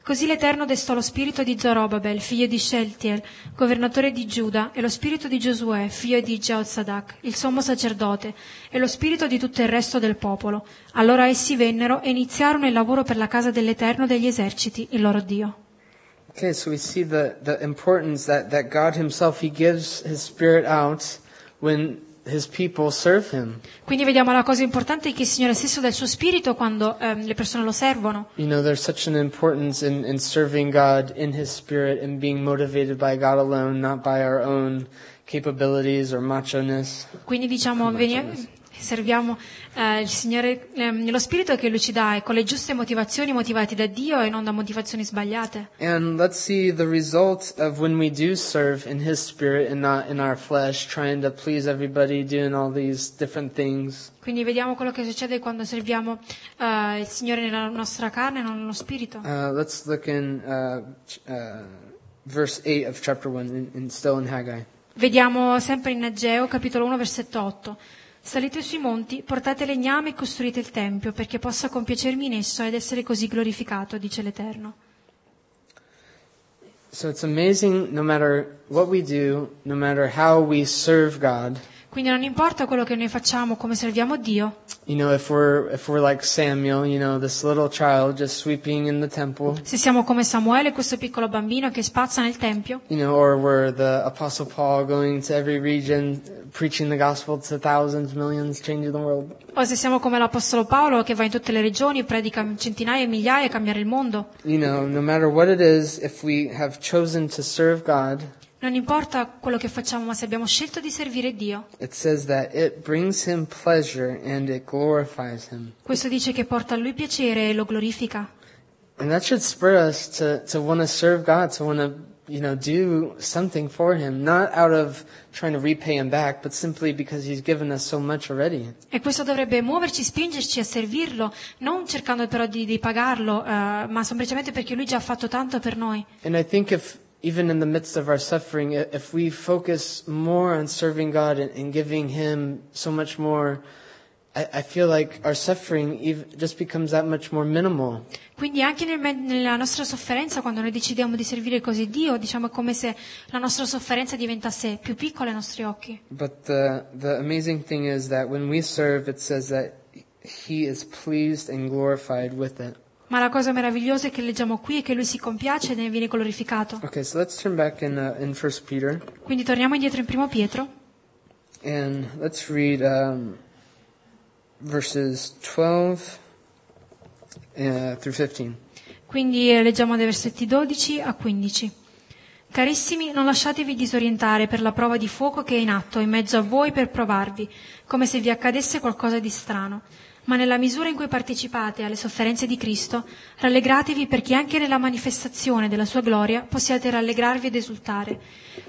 Così l'Eterno destò lo spirito di Zorobabel, figlio di Sheltiel, governatore di Giuda, e lo spirito di Giosuè, figlio di Jehozadak, il sommo sacerdote, e lo spirito di tutto il resto del popolo. Allora essi vennero e iniziarono il lavoro per la casa dell'Eterno degli eserciti, il loro Dio. Okay, so we see the, the importance that, that God Himself, He gives His Spirit out when Quindi vediamo la cosa importante che il Signore stesso dà il suo spirito quando ehm, le persone lo servono. You know, there's such an importance in, in serving God in His Spirit and being motivated by God alone, not by our own capabilities or macho-ness. Quindi diciamo, veni- serviamo eh, il Signore, ehm, lo spirito che Lui ci dà e con le giuste motivazioni motivati da Dio e non da motivazioni sbagliate. And let's see the result of when we do serve in His Spirit and not in our flesh, trying to please everybody, doing all these different things. Quindi vediamo quello che succede quando serviamo eh, il Signore nella nostra carne e non nello spirito. Uh, let's look in uh, uh, verse 8 of chapter 1, in, in, still in Haggai. Vediamo sempre in Ageo, capitolo 1, versetto 8. Salite sui monti, portate legname e costruite il Tempio, perché possa compiacermi in esso ed essere così glorificato, dice l'Eterno. So it's amazing no matter what we do, no matter how we serve God. Quindi non importa quello che noi facciamo, come serviamo Dio, You know, if we're if we're like Samuel, you know, this little child just sweeping in the temple, se siamo come Samuele, questo piccolo bambino che spazza nel Tempio, you know, or we're the Apostle Paul going to every region, preaching the gospel to thousands, millions, changing the world. o se siamo come l'Apostolo Paolo che va in tutte le regioni, predica centinaia e migliaia a cambiare il mondo. You know, no matter what it is, if we have chosen to serve God, Non importa quello che facciamo, ma se abbiamo scelto di servire Dio, it says that it brings him pleasure and it glorifies him. questo dice che porta a Lui piacere e lo glorifica. And that should spur us to, to want to serve God, to want to, you know, do something for Him, not out of trying to repay Him back, but simply because He's given us so much already. E questo dovrebbe muoverci, spingerci a servirlo, non cercando però di, di pagarlo, eh, ma semplicemente perché Lui già ha fatto tanto per noi. And I think if, even in the midst of our suffering, if we focus more on serving God and, and giving Him so much more, I, I feel like our suffering even, just becomes that much more minimal. Quindi anche nel nella nostra sofferenza, quando noi decidiamo di servire così Dio, diciamo è come se la nostra sofferenza diventasse più piccola ai nostri occhi. But the, the amazing thing is that when we serve, it says that He is pleased and glorified with it. Ma la cosa meravigliosa è che leggiamo qui è che Lui si compiace e ne viene glorificato. Okay, so let's turn back in uh, in First Peter Quindi torniamo indietro in primo Pietro and let's read um, verses twelve uh, through fifteen. Quindi eh, leggiamo dai versetti 12 a 15. Carissimi, non lasciatevi disorientare per la prova di fuoco che è in atto in mezzo a voi per provarvi, come se vi accadesse qualcosa di strano. Ma nella misura in cui partecipate alle sofferenze di Cristo, rallegratevi perché anche nella manifestazione della sua gloria possiate rallegrarvi ed esultare.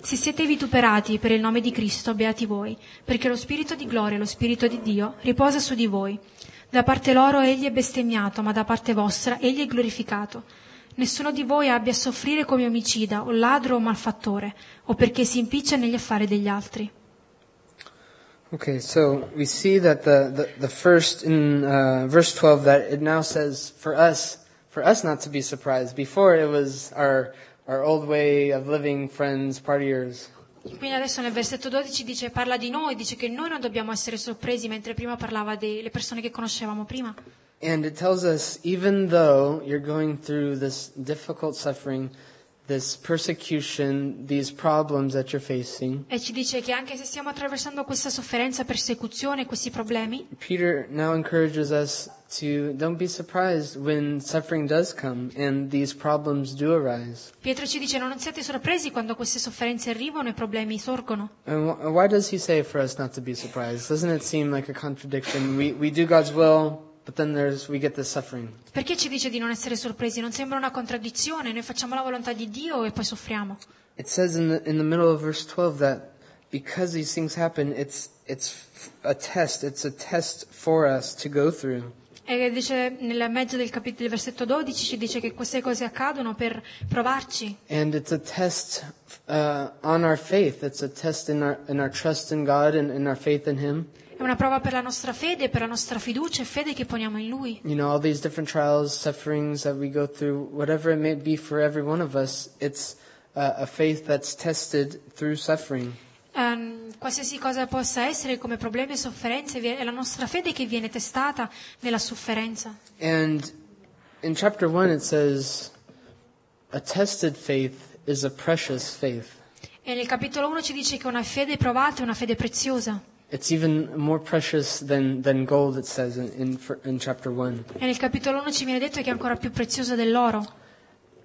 Se siete vituperati per il nome di Cristo, beati voi, perché lo Spirito di gloria, lo Spirito di Dio, riposa su di voi. Da parte loro egli è bestemmiato, ma da parte vostra egli è glorificato. Nessuno di voi abbia a soffrire come omicida, o ladro o malfattore, o perché si impiccia negli affari degli altri. Okay, so we see that the, the, the first in uh, verse 12 that it now says for us, for us not to be surprised. Before it was our, our old way of living, friends, partiers. Quindi adesso nel versetto 12 dice, parla di noi, dice che noi non dobbiamo essere sorpresi, mentre prima parlava delle persone che conoscevamo prima. And it tells us even though you're going through this difficult suffering, this persecution, these problems that you're facing, E ci dice che anche se stiamo attraversando questa sofferenza, persecuzione, questi problemi, Peter now encourages us to don't be surprised when suffering does come and these problems do arise. Pietro ci dice non siate sorpresi quando queste sofferenze arrivano e i problemi sorgono. And wh- why does he say for us not to be surprised? Doesn't it seem like a contradiction? We, we do God's will, but then there's, we get this suffering. Perché ci dice di non essere sorpresi? Non sembra una contraddizione, noi facciamo la volontà di Dio e poi soffriamo. It says in the, in the middle of verse 12 that because these things happen, it's, it's a test. It's a test for us to go through. E dice nel mezzo del, capit- del versetto 12 ci dice che queste cose accadono per provarci. And it's a test uh, on our faith. It's a test in our, in our trust in God and in our faith in Him. È una prova per la nostra fede, per la nostra fiducia e fede che poniamo in Lui. You know, all these different trials, sufferings that we go through, whatever it may be for every one of us, it's uh, a faith that's tested through suffering. Ehm, qualsiasi cosa possa essere come problemi e sofferenze, è la nostra fede che viene testata nella sofferenza. And in chapter 1, it says, a tested faith is a precious faith. E nel capitolo 1 ci dice che una fede provata è una fede preziosa. It's even more precious than, than gold, it says in, in, in chapter 1. E nel capitolo 1 ci viene detto che è ancora più preziosa dell'oro.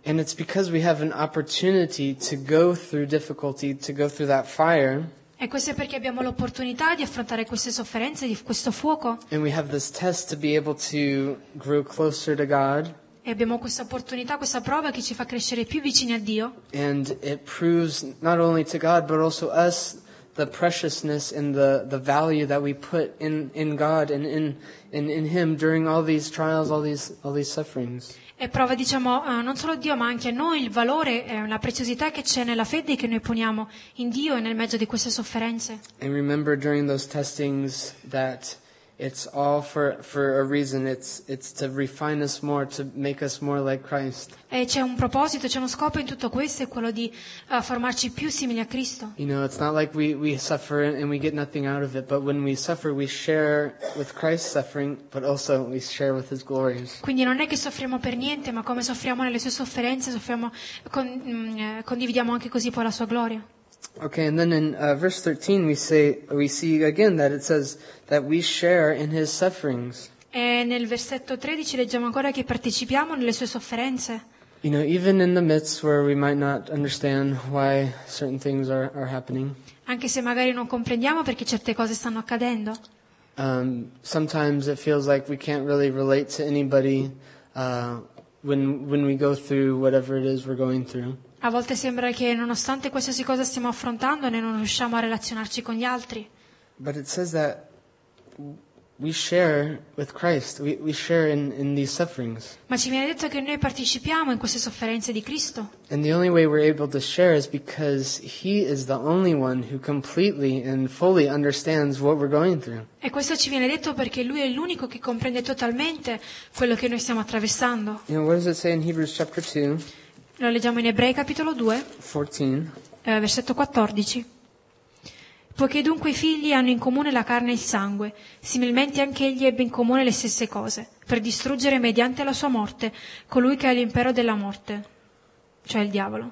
And it's because we have an opportunity to go through difficulty, to go through that fire, E questo è perché abbiamo l'opportunità di affrontare queste sofferenze, di questo fuoco, and we have this test to be able to grow closer to God. e abbiamo questa opportunità, questa prova che ci fa crescere più vicini a Dio. And it proves not only to God, but also us the preciousness and the, the value that we put in, in God and in, in, in Him during all these trials, all these, all these sufferings. E prova, diciamo, eh, non solo Dio, ma anche noi il valore, la preziosità che c'è nella fede che noi poniamo in Dio e nel mezzo di queste sofferenze. And remember during those testings that it's all for, for a reason. It's, it's to refine us more, to make us more like Christ. E c'è un proposito, c'è uno scopo in tutto questo, è quello di eh, formarci più simili a Cristo. You know, it's not like we, we suffer and we get nothing out of it, but when we suffer, we share with Christ's suffering, but also we share with His glories. Quindi non è che soffriamo per niente, ma come soffriamo nelle sue sofferenze, soffriamo, con- mm, eh, condividiamo anche così poi la sua gloria. Okay, and then in uh, verse 13 we say, we see again that it says that we share in His sufferings. E nel versetto 13 leggiamo ancora che partecipiamo nelle sue sofferenze. You know, even in the midst where we might not understand why certain things are, are happening, Anche se magari non comprendiamo perché certe cose stanno accadendo. um, sometimes it feels like we can't really relate to anybody uh, when, when we go through whatever it is we're going through. A volte sembra che nonostante qualsiasi cosa stiamo affrontando, noi non riusciamo a relazionarci con gli altri. But it says that we share with Christ. We, we share in, in these sufferings. Ma ci viene detto che noi partecipiamo in queste sofferenze di Cristo. And the only way we're able to share is because He is the only one who completely and fully understands what we're going through. E questo ci viene detto perché Lui è l'unico che comprende totalmente quello che noi stiamo attraversando. You know, what does it say in Hebrews chapter 2, Lo leggiamo in Ebrei capitolo 2, 14? eh, versetto 14. Poiché dunque i figli hanno in comune la carne e il sangue, similmente anche egli ebbe in comune le stesse cose, per distruggere mediante la sua morte colui che ha l'impero della morte, cioè il diavolo.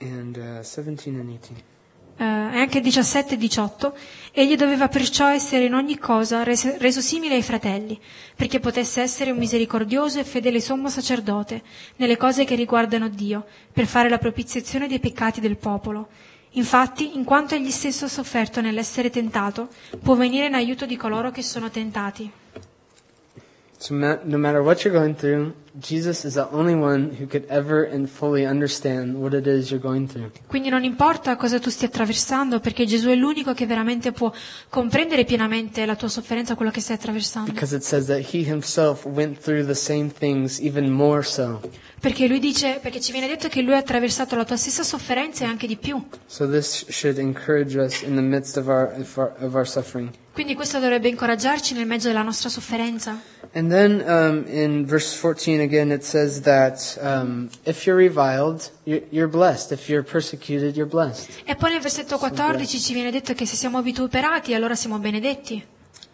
And uh, 17 and 18. Eh, anche 17 e 18, egli doveva perciò essere in ogni cosa reso, reso simile ai fratelli, perché potesse essere un misericordioso e fedele sommo sacerdote nelle cose che riguardano Dio, per fare la propiziazione dei peccati del popolo. Infatti, in quanto egli stesso ha sofferto nell'essere tentato, può venire in aiuto di coloro che sono tentati. So no matter what you're going through, Jesus is the only one who could ever and fully understand what it is you're going through. Quindi non importa cosa tu stia attraversando, perché Gesù è l'unico che veramente può comprendere pienamente la tua sofferenza, quello che stai attraversando. Because it says that he himself went through the same things, even more so. Perché lui dice, perché ci viene detto che lui ha attraversato la tua stessa sofferenza e anche di più. So this should encourage us in the midst of our, of our, of our suffering. Quindi questo dovrebbe incoraggiarci nel mezzo della nostra sofferenza. And then um, in verse 14 again, it says that um, if you're reviled, you're, you're blessed. If you're persecuted, you're blessed. E poi nel versetto 14 ci viene detto che se siamo vituperati allora siamo benedetti.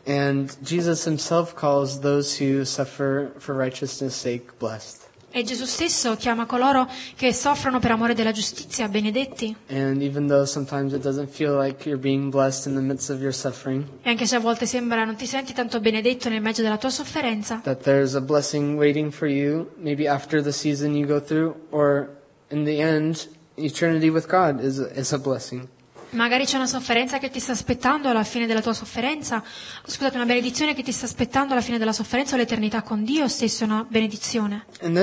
And Jesus himself calls those who suffer for righteousness' sake blessed. E Gesù stesso chiama coloro che soffrono per amore della giustizia benedetti. Like E anche se a volte sembra non ti senti tanto benedetto nel mezzo della tua sofferenza, that there's a blessing waiting for you, maybe after the season you go through, or in the end, eternity with God is, is a blessing. Magari c'è una sofferenza che ti sta aspettando alla fine della tua sofferenza, scusate, una benedizione che ti sta aspettando alla fine della sofferenza o l'eternità con Dio stesso è una benedizione. In,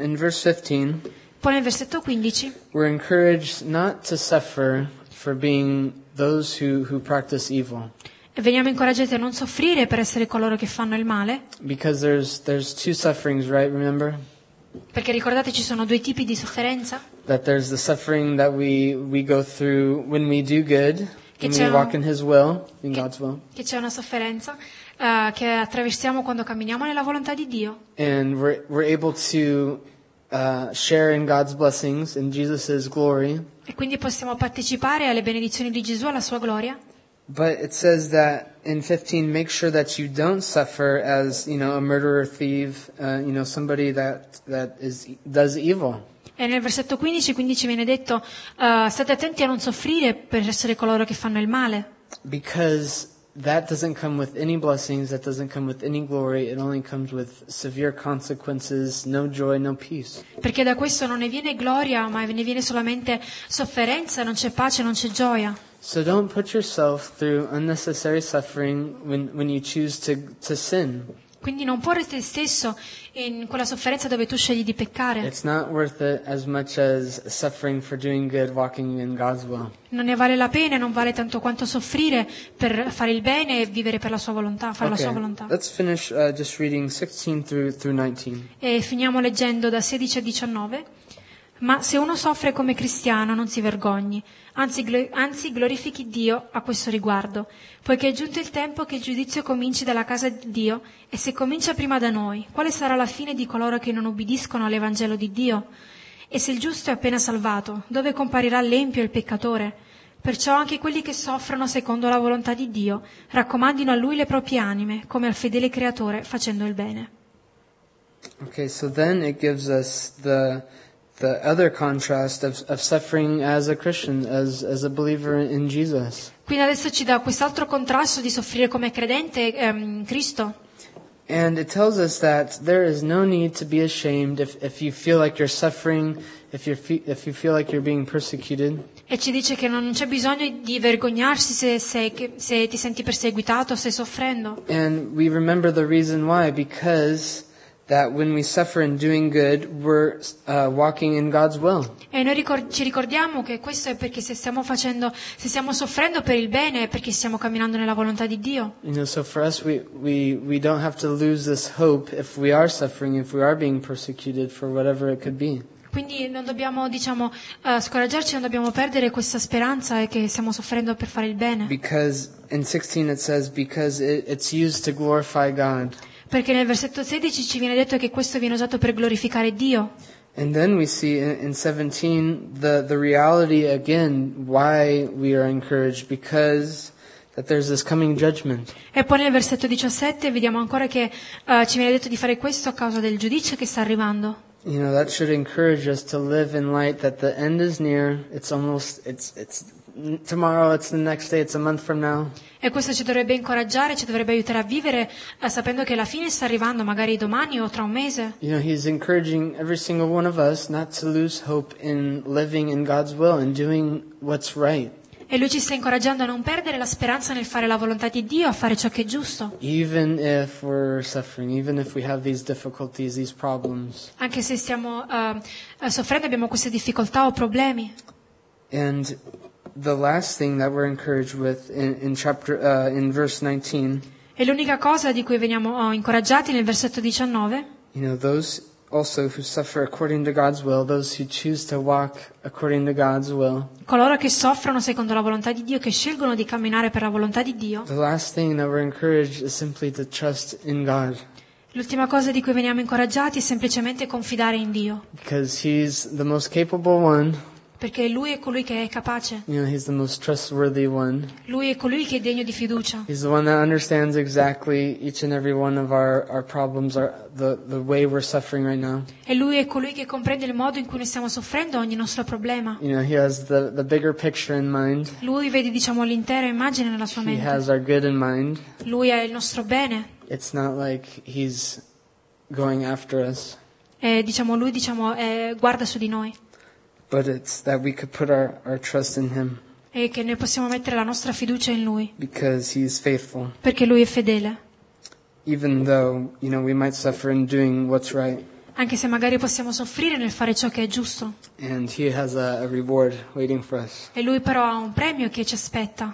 in verse 15, Poi nel versetto 15 we're encouraged not to suffer for being those who, who practice evil. veniamo incoraggiati a non soffrire per essere coloro che fanno il male, Because there's, there's two sufferings, right? Remember? Perché ricordate ci sono due tipi di sofferenza. That there's the suffering that we, we go through when we do good, Che when we un- walk in His will, in che- God's will. che c'è una sofferenza eh, che attraversiamo quando camminiamo nella volontà di Dio And we're, we're able to uh, share in God's blessings, in Jesus' glory. e quindi possiamo partecipare alle benedizioni di Gesù, alla sua gloria. But it says that in 15, make sure that you don't suffer as, you know, a murderer, thief, uh, you know, somebody that, that is, does evil. E nel versetto 15 quindi ci viene detto eh, state attenti a non soffrire per essere coloro che fanno il male, Because that doesn't come with any blessings, that doesn't come with any glory, it only comes with severe consequences, no joy, no peace. perché da questo non ne viene gloria, ma ne viene solamente sofferenza, non c'è pace, non c'è gioia. So don't put yourself through unnecessary suffering when, when you choose to, to sin. Quindi non porre te stesso in quella sofferenza dove tu scegli di peccare. It's not worth it as much as suffering for doing good, walking in God's will. Non ne vale la pena, non vale tanto quanto soffrire per fare il bene e vivere per la sua volontà, fare la Okay, sua volontà. let's finish uh, just reading 16 through, through 19. E finiamo leggendo da 16 a 19. Ma se uno soffre come cristiano non si vergogni, anzi, anzi glorifichi Dio a questo riguardo, poiché è giunto il tempo che il giudizio cominci dalla casa di Dio e se comincia prima da noi, quale sarà la fine di coloro che non ubbidiscono all'Evangelo di Dio? E se il giusto è appena salvato, dove comparirà l'empio e il peccatore? Perciò anche quelli che soffrono secondo la volontà di Dio raccomandino a Lui le proprie anime, come al fedele Creatore, facendo il bene. Okay, so then it gives us the the other contrast of, of suffering as a Christian, as, as a believer in Jesus. Quindi adesso ci dà quest'altro contrasto di soffrire come credente ehm, in Cristo. And it tells us that there is no need to be ashamed if, if you feel like you're suffering, if, you're fe- if you feel like you're being persecuted. E ci dice che non c'è bisogno di vergognarsi se, se- se ti senti perseguitato, stai soffrendo. And we remember the reason why, because that when we suffer in doing good, we're uh, walking in God's will. E noi ricor- ci ricordiamo che questo è perché se stiamo facendo, se stiamo soffrendo per il bene è perché stiamo camminando nella volontà di Dio. You know, so for us, we, we, we don't have to lose this hope if we are suffering, if we are being persecuted for whatever it could be. Quindi non dobbiamo, diciamo, eh, scoraggiarci, non dobbiamo perdere questa speranza e che stiamo soffrendo per fare il bene. Because in 16 it says, because it, it's used to glorify God. Perché nel versetto 16 ci viene detto che questo viene usato per glorificare Dio. And then we see in, in 17 the, the reality again why we are encouraged because that there's this coming judgment. E poi nel versetto 17 vediamo ancora che eh, ci viene detto di fare questo a causa del giudizio che sta arrivando. You know, that should encourage us to live in light that the end is near. It's almost, it's, it's tomorrow, it's the next day, it's a month from now. E questo ci dovrebbe incoraggiare, ci dovrebbe aiutare a vivere eh, sapendo che la fine sta arrivando, magari domani o tra un mese. You know, he's encouraging every single one of us not to lose hope in living in God's will and doing what's right. E lui ci sta incoraggiando a non perdere la speranza nel fare la volontà di Dio, a fare ciò che è giusto, even if we're suffering, even if we have these difficulties, these problems. anche se stiamo eh, eh, soffrendo, abbiamo queste difficoltà o problemi. And the last thing that we're encouraged with in, in chapter uh, in verse 19, E l'unica cosa di cui veniamo oh, incoraggiati nel versetto 19 you know, those also who suffer according to God's will, those who choose to walk according to God's will. coloro che soffrono secondo la volontà di Dio, che scelgono di camminare per la volontà di Dio, The last thing that we're encouraged is simply to trust in God. L'ultima cosa di cui veniamo incoraggiati è semplicemente confidare in Dio, because He's the most capable one. Perché Lui è colui che è capace, You know, He's the most trustworthy one. Lui è colui che è degno di fiducia, He's the one that understands exactly each and every one of our, our problems, our, the, the way we're suffering right now. e Lui è colui che comprende il modo in cui noi stiamo soffrendo ogni nostro problema. You know, He has the, the bigger picture in mind. Lui vede, diciamo, l'intera immagine nella sua He mente. has our good in mind. Lui è il nostro bene It's not like He's going after us, e, diciamo, Lui, diciamo, eh, guarda su di noi but it's that we could put our, our trust in Him e che noi possiamo mettere la nostra fiducia in Lui, because He's faithful. perché Lui è fedele. Even though, you know, we might suffer in doing what's right. Anche se magari possiamo soffrire nel fare ciò che è giusto. And He has a, a reward waiting for us. E Lui però ha un premio che ci aspetta.